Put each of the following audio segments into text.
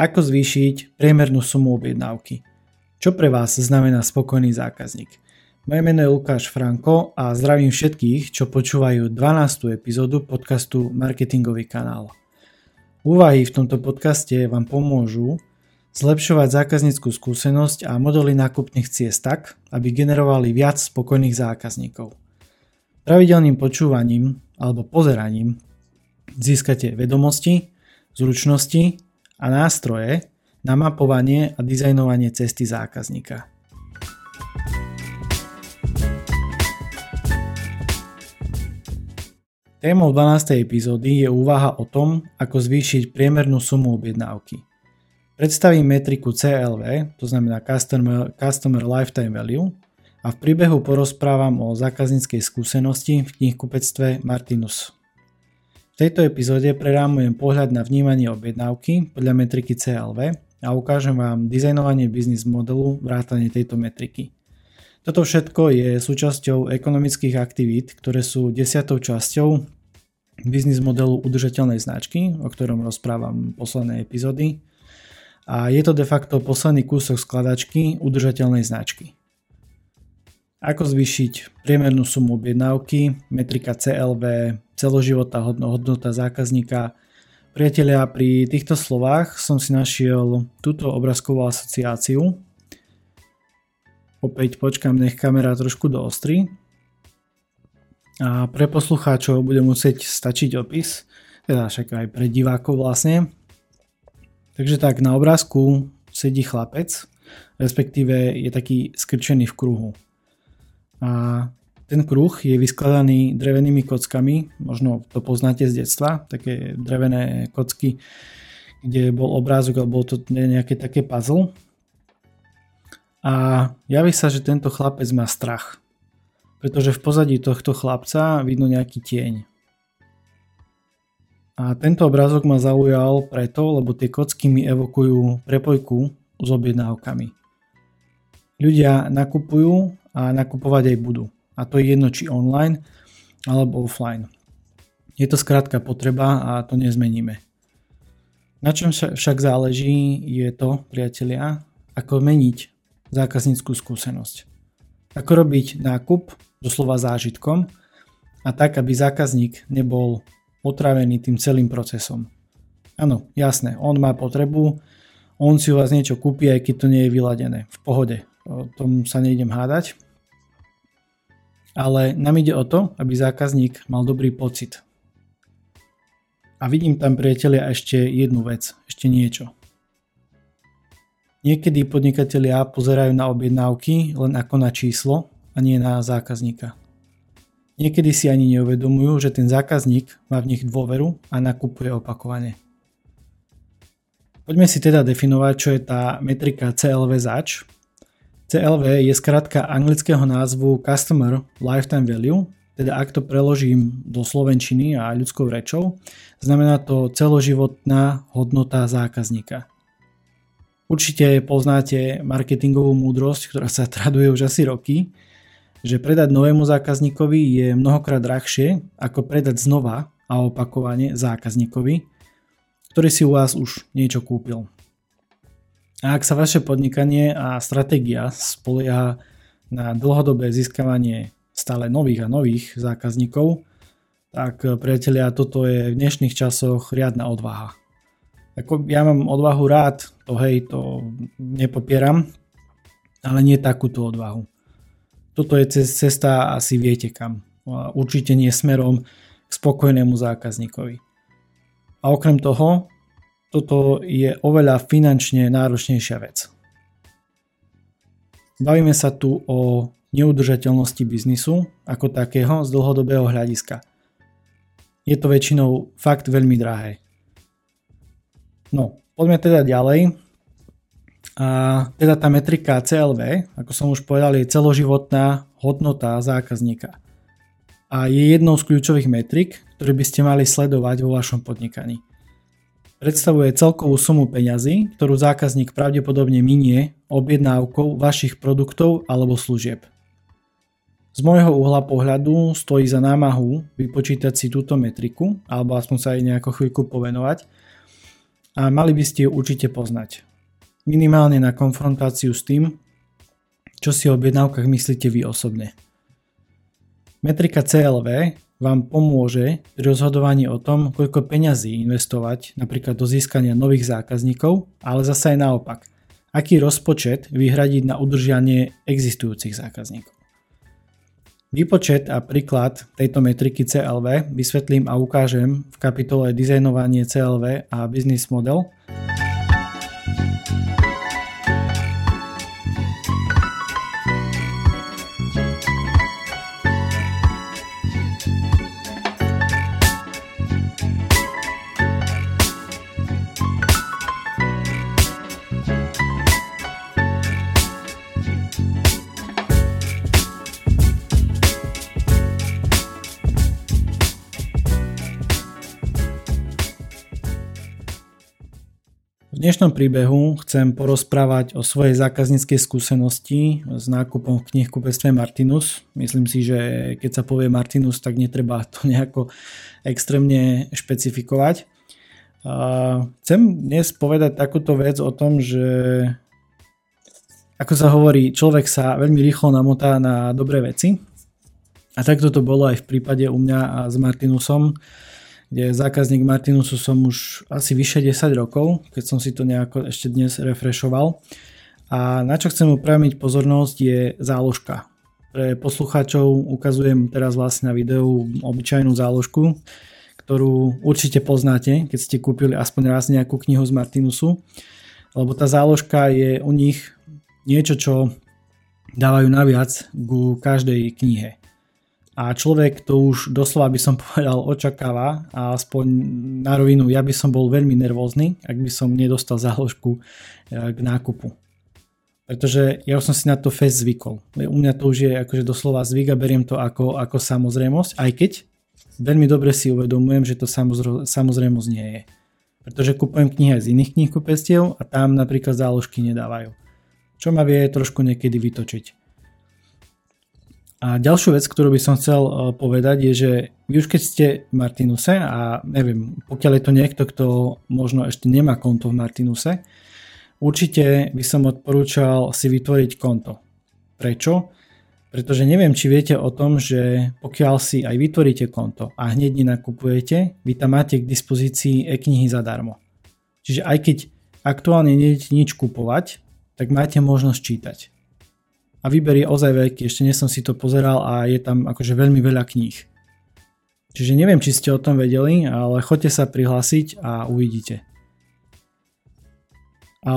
Ako zvýšiť priemernú sumu objednávky? Čo pre vás znamená spokojný zákazník? Moje meno je Lukáš Franko a zdravím všetkých, čo počúvajú 12. epizódu podcastu Marketingový kanál. Úvahy v tomto podcaste vám pomôžu zlepšovať zákazníckú skúsenosť a modely nákupných ciest tak, aby generovali viac spokojných zákazníkov. Pravidelným počúvaním alebo pozeraním získate vedomosti, zručnosti a nástroje na mapovanie a dizajnovanie cesty zákazníka. Témou 12. epizódy je úvaha o tom, ako zvýšiť priemernú sumu objednávky. Predstavím metriku CLV, to znamená Customer, Customer Lifetime Value, a v príbehu porozprávam o zákazníckej skúsenosti v knihkupectve Martinus tejto epizóde prerámujem pohľad na vnímanie objednávky podľa metriky CLV a ukážem vám dizajnovanie biznis modelu vrátane tejto metriky. Toto všetko je súčasťou ekonomických aktivít, ktoré sú desiatou časťou biznis modelu udržateľnej značky, o ktorom rozprávam posledné epizódy. A je to de facto posledný kúsok skladačky udržateľnej značky. Ako zvýšiť priemernú sumu objednávky, metrika CLV, celoživota hodnota zákazníka. Priatelia, pri týchto slovách som si našiel túto obrázkovú asociáciu. Opäť počkám, nech kamera trošku doostri. A pre poslucháčov bude musieť stačiť opis, teda však aj pre divákov vlastne. Takže tak, na obrázku sedí chlapec, respektíve je taký skrčený v kruhu. A ten kruh je vyskladaný drevenými kockami, možno to poznáte z detstva, také drevené kocky, kde bol obrázok alebo to nejaké také puzzle. A javí sa, že tento chlapec má strach, pretože v pozadí tohto chlapca vidno nejaký tieň. A tento obrázok ma zaujal preto, lebo tie kocky mi evokujú prepojku s objednávkami. Ľudia nakupujú a nakupovať aj budú. A to je jedno či online alebo offline. Je to skrátka potreba a to nezmeníme. Na čom však záleží je to, priatelia, ako meniť zákazníckú skúsenosť. Ako robiť nákup doslova zážitkom a tak, aby zákazník nebol otravený tým celým procesom. Áno, jasné, on má potrebu, on si u vás niečo kúpi, aj keď to nie je vyladené. V pohode, o tom sa nejdem hádať. Ale nám ide o to, aby zákazník mal dobrý pocit. A vidím tam, priatelia, ešte jednu vec, ešte niečo. Niekedy podnikatelia pozerajú na objednávky len ako na číslo a nie na zákazníka. Niekedy si ani neuvedomujú, že ten zákazník má v nich dôveru a nakupuje opakovane. Poďme si teda definovať, čo je tá metrika CLV zač. CLV je skratka anglického názvu Customer Lifetime Value, teda ak to preložím do slovenčiny a ľudskou rečou, znamená to celoživotná hodnota zákazníka. Určite poznáte marketingovú múdrosť, ktorá sa traduje už asi roky, že predať novému zákazníkovi je mnohokrát drahšie ako predať znova a opakovane zákazníkovi, ktorý si u vás už niečo kúpil. A ak sa vaše podnikanie a stratégia spolieha na dlhodobé získavanie stále nových a nových zákazníkov, tak priatelia, toto je v dnešných časoch riadna odvaha. Ako ja mám odvahu rád, to hej, to nepopieram, ale nie takúto odvahu. Toto je cesta, asi viete kam. Určite nie smerom k spokojnému zákazníkovi. A okrem toho, toto je oveľa finančne náročnejšia vec. Bavíme sa tu o neudržateľnosti biznisu ako takého z dlhodobého hľadiska. Je to väčšinou fakt veľmi drahé. No, poďme teda ďalej. A teda tá metrika CLV, ako som už povedal, je celoživotná hodnota zákazníka. A je jednou z kľúčových metrik, ktoré by ste mali sledovať vo vašom podnikaní predstavuje celkovú sumu peňazí, ktorú zákazník pravdepodobne minie objednávkou vašich produktov alebo služieb. Z môjho uhla pohľadu stojí za námahu vypočítať si túto metriku, alebo aspoň sa aj nejako chvíľku povenovať. a mali by ste ju určite poznať. Minimálne na konfrontáciu s tým, čo si o objednávkach myslíte vy osobne. Metrika CLV vám pomôže pri rozhodovaní o tom, koľko peňazí investovať napríklad do získania nových zákazníkov, ale zase aj naopak. Aký rozpočet vyhradiť na udržanie existujúcich zákazníkov. Výpočet a príklad tejto metriky CLV vysvetlím a ukážem v kapitole Dizajnovanie CLV a Business Model, dnešnom príbehu chcem porozprávať o svojej zákazníckej skúsenosti s nákupom v knihkupectve Martinus. Myslím si, že keď sa povie Martinus, tak netreba to nejako extrémne špecifikovať. Chcem dnes povedať takúto vec o tom, že ako sa hovorí, človek sa veľmi rýchlo namotá na dobré veci. A takto to bolo aj v prípade u mňa s Martinusom kde zákazník Martinusu som už asi vyše 10 rokov, keď som si to nejako ešte dnes refreshoval. A na čo chcem upraviť pozornosť je záložka. Pre poslucháčov ukazujem teraz vlastne na videu obyčajnú záložku, ktorú určite poznáte, keď ste kúpili aspoň raz nejakú knihu z Martinusu, lebo tá záložka je u nich niečo, čo dávajú naviac ku každej knihe a človek to už doslova by som povedal očakáva a aspoň na rovinu ja by som bol veľmi nervózny, ak by som nedostal záložku e, k nákupu. Pretože ja už som si na to fest zvykol. U mňa to už je akože doslova zvyk a beriem to ako, ako samozrejmosť, aj keď veľmi dobre si uvedomujem, že to samozrejmosť nie je. Pretože kupujem knihy aj z iných knihkupectiev a tam napríklad záložky nedávajú. Čo ma vie trošku niekedy vytočiť. A ďalšiu vec, ktorú by som chcel e, povedať je, že vy už keď ste v Martinuse a neviem, pokiaľ je to niekto, kto možno ešte nemá konto v Martinuse, určite by som odporúčal si vytvoriť konto. Prečo? Pretože neviem, či viete o tom, že pokiaľ si aj vytvoríte konto a hneď nenakupujete, vy tam máte k dispozícii e-knihy zadarmo. Čiže aj keď aktuálne nejdete nič kupovať, tak máte možnosť čítať a výber je ozaj veľký, ešte nie som si to pozeral a je tam akože veľmi veľa kníh. Čiže neviem, či ste o tom vedeli, ale choďte sa prihlásiť a uvidíte. A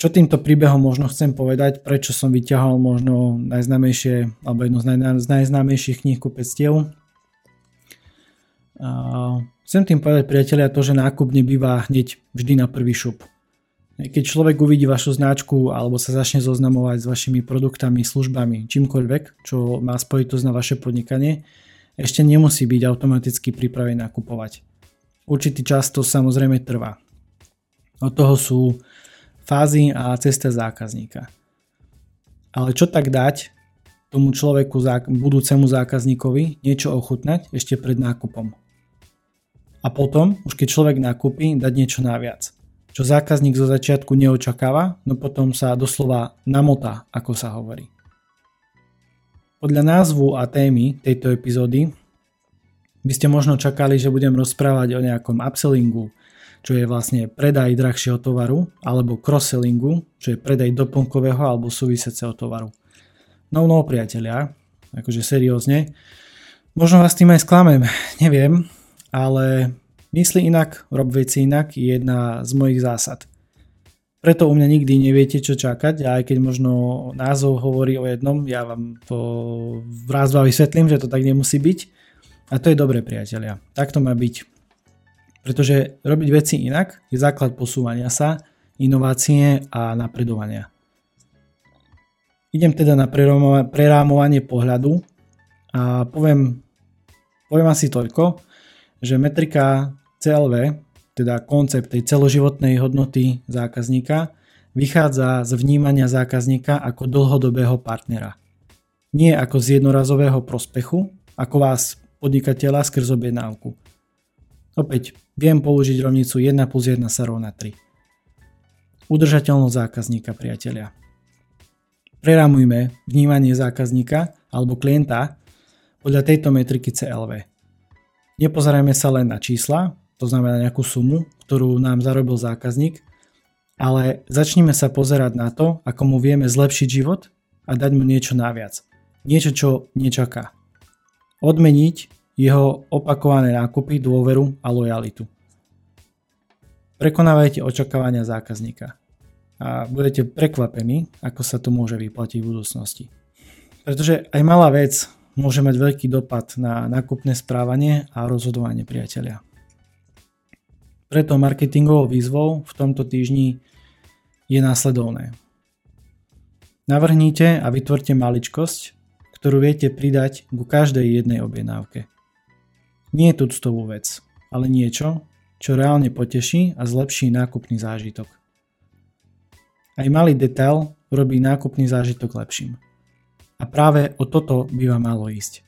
čo týmto príbehom možno chcem povedať, prečo som vyťahol možno najznámejšie, alebo jedno z, naj, z najznámejších kníh kupectiev. Chcem tým povedať priatelia to, že nákup nebýva hneď vždy na prvý šup. Keď človek uvidí vašu značku alebo sa začne zoznamovať s vašimi produktami, službami, čímkoľvek, čo má spojitosť na vaše podnikanie, ešte nemusí byť automaticky pripravený nakupovať. Určitý čas to samozrejme trvá. Od toho sú fázy a cesta zákazníka. Ale čo tak dať tomu človeku, budúcemu zákazníkovi, niečo ochutnať ešte pred nákupom. A potom, už keď človek nakúpi, dať niečo naviac čo zákazník zo začiatku neočakáva, no potom sa doslova namotá, ako sa hovorí. Podľa názvu a témy tejto epizódy by ste možno čakali, že budem rozprávať o nejakom upsellingu, čo je vlastne predaj drahšieho tovaru, alebo cross-sellingu, čo je predaj doplnkového alebo súvisiaceho tovaru. No no priatelia, akože seriózne, možno vás tým aj sklamem, neviem, ale Mysli inak, rob veci inak je jedna z mojich zásad. Preto u mňa nikdy neviete, čo čakať a aj keď možno názov hovorí o jednom, ja vám to raz dva vysvetlím, že to tak nemusí byť. A to je dobré, priatelia. Tak to má byť. Pretože robiť veci inak je základ posúvania sa, inovácie a napredovania. Idem teda na prerámovanie pohľadu a poviem, poviem asi toľko, že metrika CLV, teda koncept tej celoživotnej hodnoty zákazníka, vychádza z vnímania zákazníka ako dlhodobého partnera. Nie ako z jednorazového prospechu, ako vás podnikateľa skrz objednávku. Opäť viem použiť rovnicu 1 plus 1 sa rovná 3. Udržateľnosť zákazníka, priatelia. Prerámujme vnímanie zákazníka alebo klienta podľa tejto metriky CLV. Nepozerajme sa len na čísla, to znamená nejakú sumu, ktorú nám zarobil zákazník, ale začnime sa pozerať na to, ako mu vieme zlepšiť život a dať mu niečo naviac. Niečo, čo nečaká. Odmeniť jeho opakované nákupy, dôveru a lojalitu. Prekonávajte očakávania zákazníka a budete prekvapení, ako sa to môže vyplatiť v budúcnosti. Pretože aj malá vec môže mať veľký dopad na nákupné správanie a rozhodovanie priateľia. Preto marketingovou výzvou v tomto týždni je následovné. Navrhnite a vytvorte maličkosť, ktorú viete pridať ku každej jednej objednávke. Nie je tuctovú vec, ale niečo, čo reálne poteší a zlepší nákupný zážitok. Aj malý detail robí nákupný zážitok lepším. A práve o toto by vám malo ísť.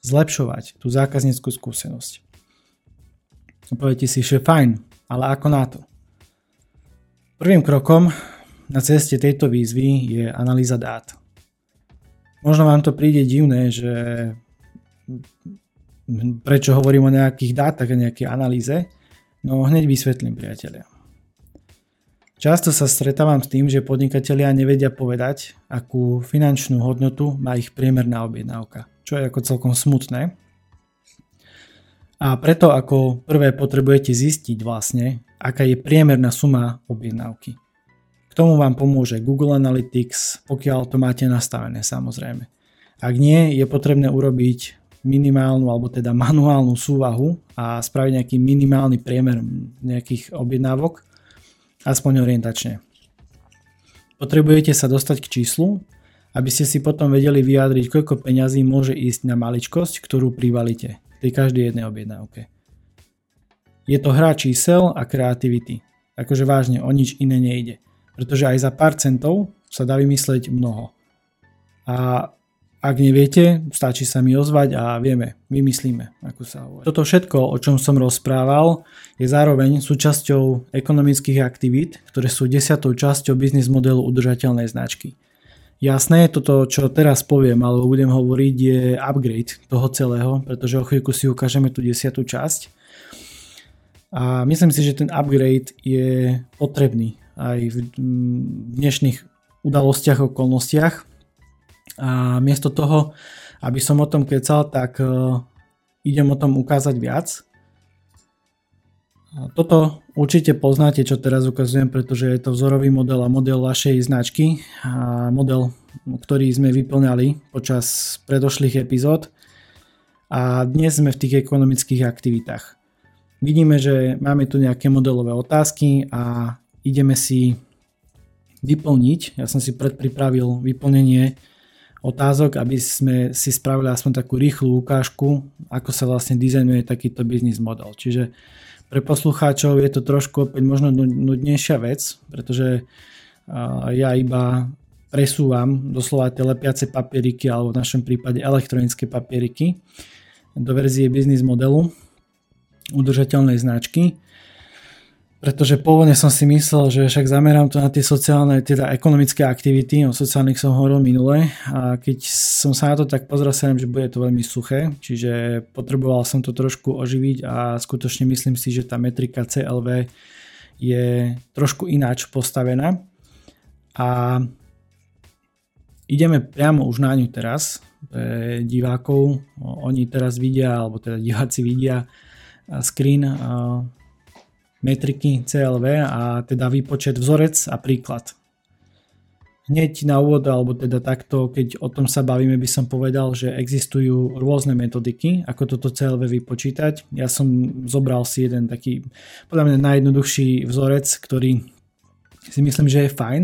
Zlepšovať tú zákazníckú skúsenosť. Poviete si, že fajn, ale ako na to? Prvým krokom na ceste tejto výzvy je analýza dát. Možno vám to príde divné, že prečo hovorím o nejakých dátach a nejakej analýze, no hneď vysvetlím priatelia. Často sa stretávam s tým, že podnikatelia nevedia povedať, akú finančnú hodnotu má ich priemerná objednávka, čo je ako celkom smutné. A preto ako prvé potrebujete zistiť vlastne, aká je priemerná suma objednávky. K tomu vám pomôže Google Analytics, pokiaľ to máte nastavené samozrejme. Ak nie, je potrebné urobiť minimálnu alebo teda manuálnu súvahu a spraviť nejaký minimálny priemer nejakých objednávok aspoň orientačne. Potrebujete sa dostať k číslu, aby ste si potom vedeli vyjadriť, koľko peňazí môže ísť na maličkosť, ktorú privalíte pri každej jednej objednávke. Je to hra čísel a kreativity. Akože vážne, o nič iné nejde. Pretože aj za pár centov sa dá vymysleť mnoho. A ak neviete, stačí sa mi ozvať a vieme, vymyslíme, ako sa hovorí. Toto všetko, o čom som rozprával, je zároveň súčasťou ekonomických aktivít, ktoré sú desiatou časťou biznis modelu udržateľnej značky. Jasné, toto, čo teraz poviem, alebo budem hovoriť, je upgrade toho celého, pretože o chvíľku si ukážeme tú desiatú časť. A myslím si, že ten upgrade je potrebný aj v dnešných udalostiach, okolnostiach, a miesto toho, aby som o tom kecal, tak uh, idem o tom ukázať viac. Toto určite poznáte, čo teraz ukazujem, pretože je to vzorový model a model vašej značky a model, ktorý sme vyplňali počas predošlých epizód a dnes sme v tých ekonomických aktivitách. Vidíme, že máme tu nejaké modelové otázky a ideme si vyplniť, ja som si predpripravil vyplnenie otázok, aby sme si spravili aspoň takú rýchlu ukážku, ako sa vlastne dizajnuje takýto biznis model. Čiže pre poslucháčov je to trošku opäť možno nudnejšia vec, pretože ja iba presúvam doslova tie lepiace papieriky alebo v našom prípade elektronické papieriky do verzie biznis modelu udržateľnej značky pretože pôvodne som si myslel, že však zamerám to na tie sociálne, teda ekonomické aktivity, o sociálnych som hovoril minule a keď som sa na to tak pozrel, sa že bude to veľmi suché, čiže potreboval som to trošku oživiť a skutočne myslím si, že tá metrika CLV je trošku ináč postavená. A ideme priamo už na ňu teraz pre divákov, oni teraz vidia, alebo teda diváci vidia screen metriky CLV a teda výpočet vzorec a príklad. Hneď na úvod, alebo teda takto, keď o tom sa bavíme, by som povedal, že existujú rôzne metodiky, ako toto CLV vypočítať. Ja som zobral si jeden taký, podľa mňa najjednoduchší vzorec, ktorý si myslím, že je fajn.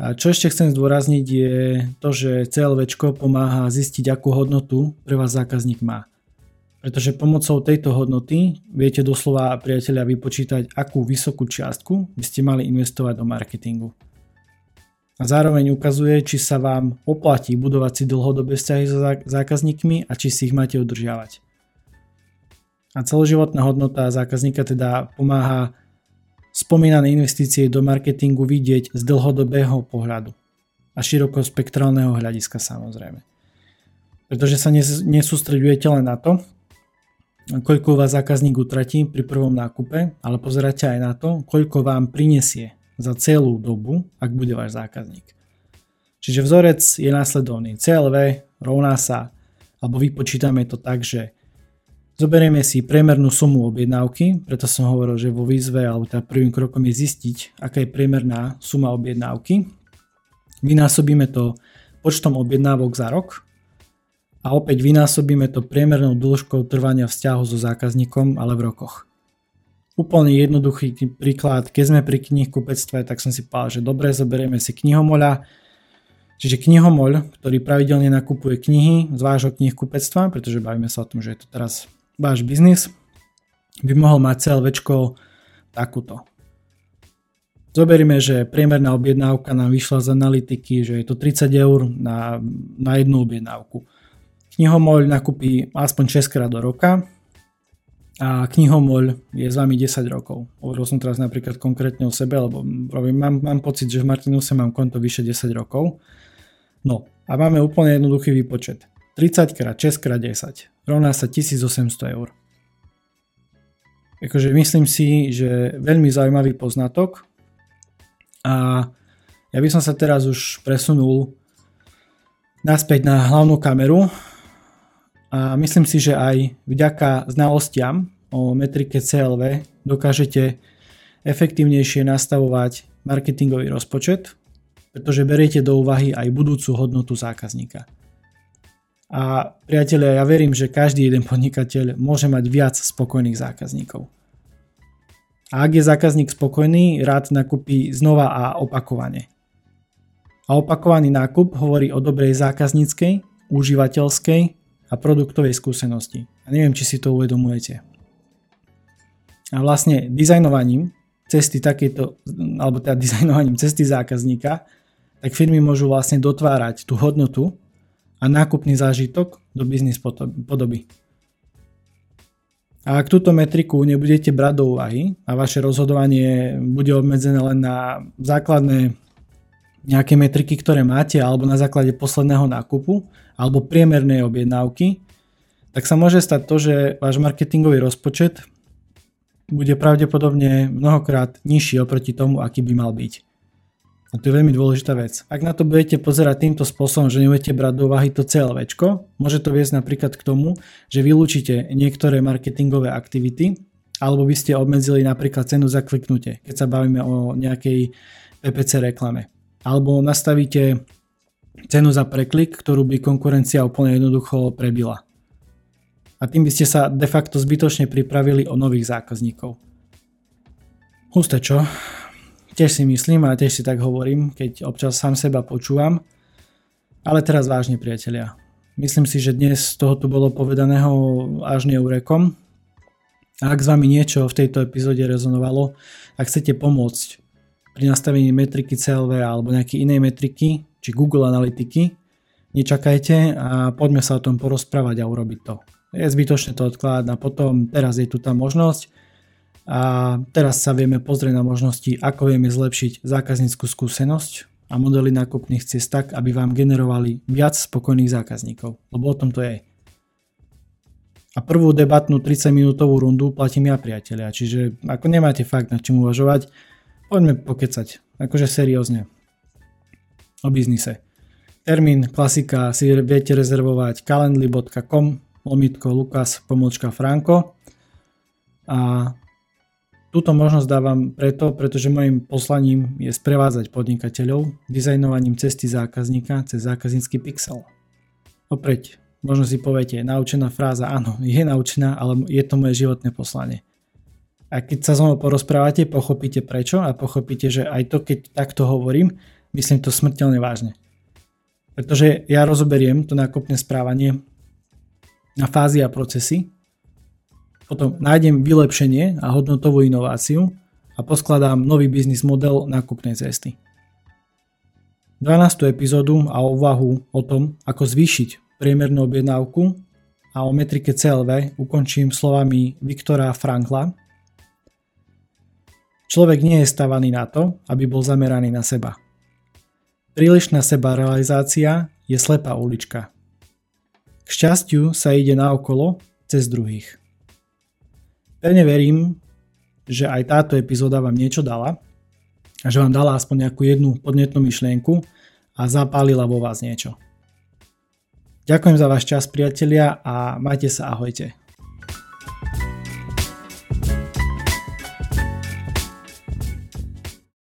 A čo ešte chcem zdôrazniť je to, že CLV pomáha zistiť, akú hodnotu pre vás zákazník má. Pretože pomocou tejto hodnoty viete doslova priateľia vypočítať, akú vysokú čiastku by ste mali investovať do marketingu. A zároveň ukazuje, či sa vám oplatí budovať si dlhodobé vzťahy so zákazníkmi a či si ich máte udržiavať. A celoživotná hodnota zákazníka teda pomáha spomínané investície do marketingu vidieť z dlhodobého pohľadu a širokospektrálneho hľadiska samozrejme. Pretože sa nesústredujete len na to, koľko vás zákazník utratí pri prvom nákupe, ale pozeráte aj na to, koľko vám prinesie za celú dobu, ak bude váš zákazník. Čiže vzorec je následovný. CLV rovná sa, alebo vypočítame to tak, že Zoberieme si priemernú sumu objednávky, preto som hovoril, že vo výzve alebo teda prvým krokom je zistiť, aká je priemerná suma objednávky. Vynásobíme to počtom objednávok za rok a opäť vynásobíme to priemernou dĺžkou trvania vzťahu so zákazníkom, ale v rokoch. Úplne jednoduchý príklad, keď sme pri knihkupectve, tak som si povedal, že dobre, zoberieme si knihomoľa, Čiže knihomoľ, ktorý pravidelne nakupuje knihy z vášho knihkupectva, pretože bavíme sa o tom, že je to teraz váš biznis by mohol mať CLV takúto. Zoberieme, že priemerná objednávka nám vyšla z analytiky, že je to 30 eur na, na jednu objednávku. Knihomoľ nakúpi aspoň 6 krát do roka a knihomoľ je s vami 10 rokov. Hovoril som teraz napríklad konkrétne o sebe, lebo mám, mám pocit, že v Martinuse mám konto vyše 10 rokov. No a máme úplne jednoduchý výpočet. 30 krát 6 krát 10 rovná sa 1800 eur. Akože myslím si, že veľmi zaujímavý poznatok a ja by som sa teraz už presunul naspäť na hlavnú kameru a myslím si, že aj vďaka znalostiam o metrike CLV dokážete efektívnejšie nastavovať marketingový rozpočet, pretože beriete do úvahy aj budúcu hodnotu zákazníka. A priatelia, ja verím, že každý jeden podnikateľ môže mať viac spokojných zákazníkov. A ak je zákazník spokojný, rád nakúpi znova a opakovane. A opakovaný nákup hovorí o dobrej zákazníckej, užívateľskej a produktovej skúsenosti. A neviem, či si to uvedomujete. A vlastne dizajnovaním cesty takéto, alebo teda dizajnovaním cesty zákazníka, tak firmy môžu vlastne dotvárať tú hodnotu, a nákupný zážitok do biznis podoby. A ak túto metriku nebudete brať do úvahy a vaše rozhodovanie bude obmedzené len na základné nejaké metriky, ktoré máte, alebo na základe posledného nákupu, alebo priemernej objednávky, tak sa môže stať to, že váš marketingový rozpočet bude pravdepodobne mnohokrát nižší oproti tomu, aký by mal byť. A to je veľmi dôležitá vec. Ak na to budete pozerať týmto spôsobom, že nebudete brať do úvahy to CLV, môže to viesť napríklad k tomu, že vylúčite niektoré marketingové aktivity, alebo by ste obmedzili napríklad cenu za kliknutie, keď sa bavíme o nejakej PPC reklame. Alebo nastavíte cenu za preklik, ktorú by konkurencia úplne jednoducho prebila. A tým by ste sa de facto zbytočne pripravili o nových zákazníkov. Husté čo? Tiež si myslím a tiež si tak hovorím, keď občas sám seba počúvam. Ale teraz vážne priatelia. Myslím si, že dnes toho tu bolo povedaného až neurekom. A ak s vami niečo v tejto epizóde rezonovalo, ak chcete pomôcť pri nastavení metriky CLV alebo nejaké inej metriky, či Google Analytiky, nečakajte a poďme sa o tom porozprávať a urobiť to. Je zbytočné to odkladať a potom teraz je tu tá možnosť a teraz sa vieme pozrieť na možnosti, ako vieme zlepšiť zákazníckú skúsenosť a modely nákupných ciest tak, aby vám generovali viac spokojných zákazníkov. Lebo o tom to je. A prvú debatnú 30 minútovú rundu platím ja priatelia, čiže ako nemáte fakt na čím uvažovať, poďme pokecať, akože seriózne. O biznise. Termín klasika si viete rezervovať calendly.com lomitko Lukas pomočka Franko a Túto možnosť dávam preto, pretože môjim poslaním je sprevádzať podnikateľov dizajnovaním cesty zákazníka cez zákaznícky pixel. Opäť, možno si poviete, naučená fráza, áno, je naučená, ale je to moje životné poslanie. A keď sa so mnou porozprávate, pochopíte prečo a pochopíte, že aj to, keď takto hovorím, myslím to smrteľne vážne. Pretože ja rozoberiem to nákupné správanie na fázy a procesy potom nájdem vylepšenie a hodnotovú inováciu a poskladám nový biznis model nákupnej cesty. 12. epizódu a úvahu o tom, ako zvýšiť priemernú objednávku a o metrike CLV ukončím slovami Viktora Frankla. Človek nie je stavaný na to, aby bol zameraný na seba. Prílišná seba realizácia je slepá ulička. K šťastiu sa ide naokolo cez druhých. Pevne verím, že aj táto epizóda vám niečo dala a že vám dala aspoň nejakú jednu podnetnú myšlienku a zapálila vo vás niečo. Ďakujem za váš čas priatelia a majte sa ahojte.